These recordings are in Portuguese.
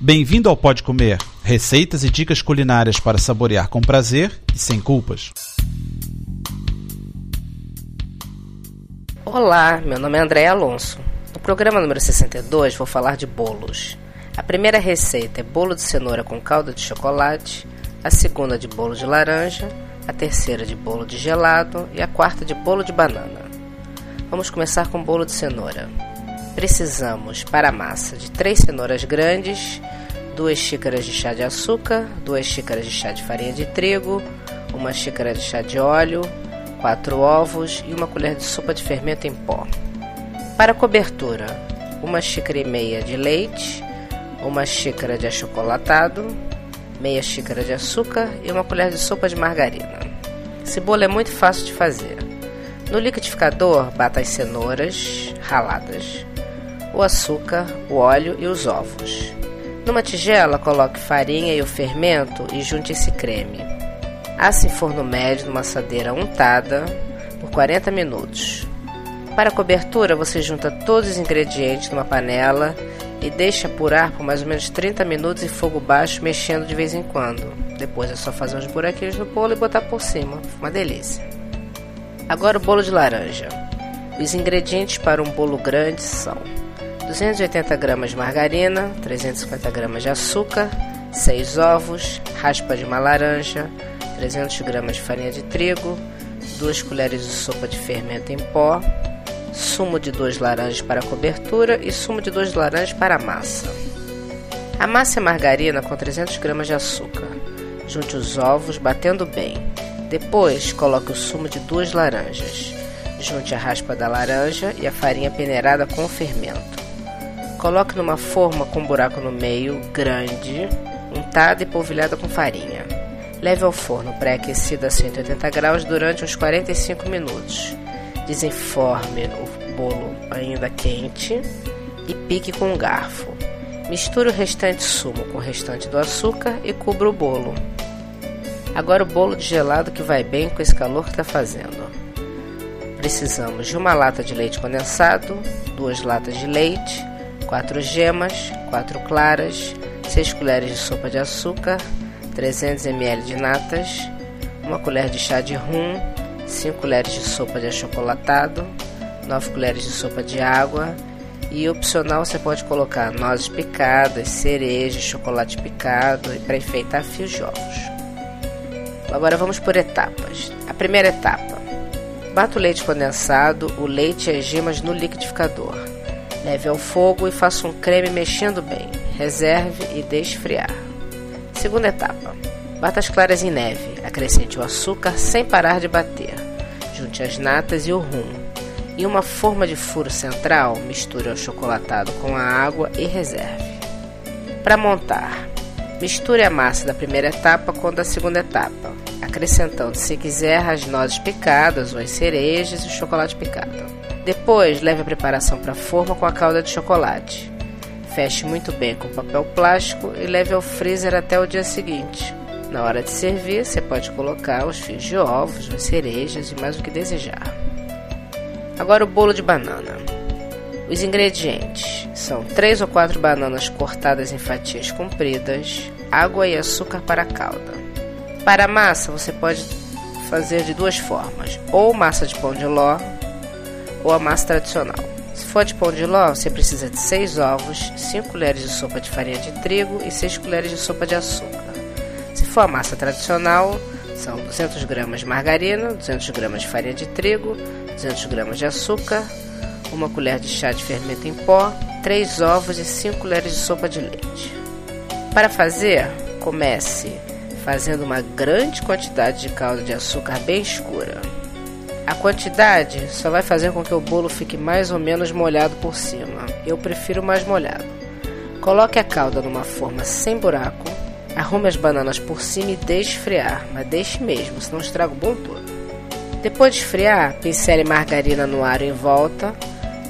Bem-vindo ao Pode Comer, receitas e dicas culinárias para saborear com prazer e sem culpas. Olá, meu nome é André Alonso. No programa número 62 vou falar de bolos. A primeira receita é bolo de cenoura com calda de chocolate, a segunda de bolo de laranja, a terceira de bolo de gelado e a quarta de bolo de banana. Vamos começar com bolo de cenoura. Precisamos para a massa de 3 cenouras grandes, 2 xícaras de chá de açúcar, 2 xícaras de chá de farinha de trigo, uma xícara de chá de óleo, 4 ovos e uma colher de sopa de fermento em pó. Para a cobertura, uma xícara e meia de leite, uma xícara de achocolatado, meia xícara de açúcar e uma colher de sopa de margarina. Esse bolo é muito fácil de fazer. No liquidificador, bata as cenouras raladas, o açúcar, o óleo e os ovos. Numa tigela, coloque farinha e o fermento e junte esse creme. Asse em forno médio numa assadeira untada por 40 minutos. Para a cobertura, você junta todos os ingredientes numa panela e deixa apurar por mais ou menos 30 minutos em fogo baixo, mexendo de vez em quando. Depois é só fazer uns buraquinhos no bolo e botar por cima. Uma delícia. Agora o bolo de laranja. Os ingredientes para um bolo grande são 280 gramas de margarina, 350 gramas de açúcar, 6 ovos, raspa de uma laranja, 300 gramas de farinha de trigo, 2 colheres de sopa de fermento em pó, sumo de 2 laranjas para cobertura e sumo de 2 laranjas para a massa. Amasse a margarina com 300 gramas de açúcar. Junte os ovos, batendo bem. Depois, coloque o sumo de duas laranjas. Junte a raspa da laranja e a farinha peneirada com o fermento. Coloque numa forma com um buraco no meio, grande, untada e polvilhada com farinha. Leve ao forno pré-aquecido a 180 graus durante uns 45 minutos. Desenforme o bolo ainda quente e pique com um garfo. Misture o restante sumo com o restante do açúcar e cubra o bolo. Agora o bolo de gelado que vai bem com esse calor que está fazendo. Precisamos de uma lata de leite condensado, duas latas de leite, 4 gemas, 4 claras, 6 colheres de sopa de açúcar, 300 ml de natas, 1 colher de chá de rum, 5 colheres de sopa de achocolatado, 9 colheres de sopa de água e opcional você pode colocar nozes picadas, cereja, chocolate picado e para enfeitar fios de ovos. Agora vamos por etapas. A primeira etapa: bata o leite condensado, o leite e as gemas no liquidificador. Leve ao fogo e faça um creme mexendo bem. Reserve e deixe esfriar. Segunda etapa. Bata as claras em neve. Acrescente o açúcar sem parar de bater. Junte as natas e o rum. Em uma forma de furo central, misture o chocolatado com a água e reserve. Para montar, misture a massa da primeira etapa com a da segunda etapa, acrescentando, se quiser, as nozes picadas ou as cerejas e o chocolate picado. Depois, leve a preparação para a forma com a calda de chocolate. Feche muito bem com papel plástico e leve ao freezer até o dia seguinte. Na hora de servir, você pode colocar os fios de ovos, as cerejas e mais o que desejar. Agora o bolo de banana. Os ingredientes são 3 ou 4 bananas cortadas em fatias compridas, água e açúcar para a calda. Para a massa, você pode fazer de duas formas: ou massa de pão de ló, ou a massa tradicional. Se for de pão de ló, você precisa de 6 ovos, 5 colheres de sopa de farinha de trigo e 6 colheres de sopa de açúcar. Se for a massa tradicional, são 200 gramas de margarina, 200 gramas de farinha de trigo, 200 gramas de açúcar, uma colher de chá de fermento em pó, 3 ovos e 5 colheres de sopa de leite. Para fazer, comece fazendo uma grande quantidade de calda de açúcar bem escura. A quantidade só vai fazer com que o bolo fique mais ou menos molhado por cima. Eu prefiro mais molhado. Coloque a calda numa forma sem buraco. Arrume as bananas por cima e deixe esfriar, mas deixe mesmo, senão estraga o bolo todo. Depois de esfriar, pincele margarina no ar em volta.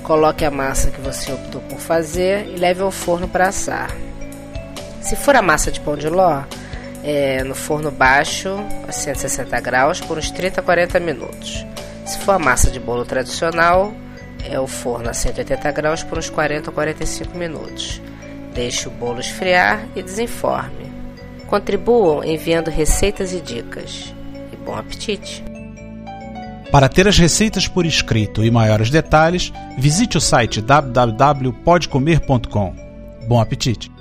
Coloque a massa que você optou por fazer e leve ao forno para assar. Se for a massa de pão de ló, é, no forno baixo a 160 graus por uns 30 a 40 minutos. Se for a massa de bolo tradicional, é o forno a 180 graus por uns 40 ou 45 minutos. Deixe o bolo esfriar e desenforme. Contribuam enviando receitas e dicas. E bom apetite! Para ter as receitas por escrito e maiores detalhes, visite o site www.podcomer.com. Bom apetite!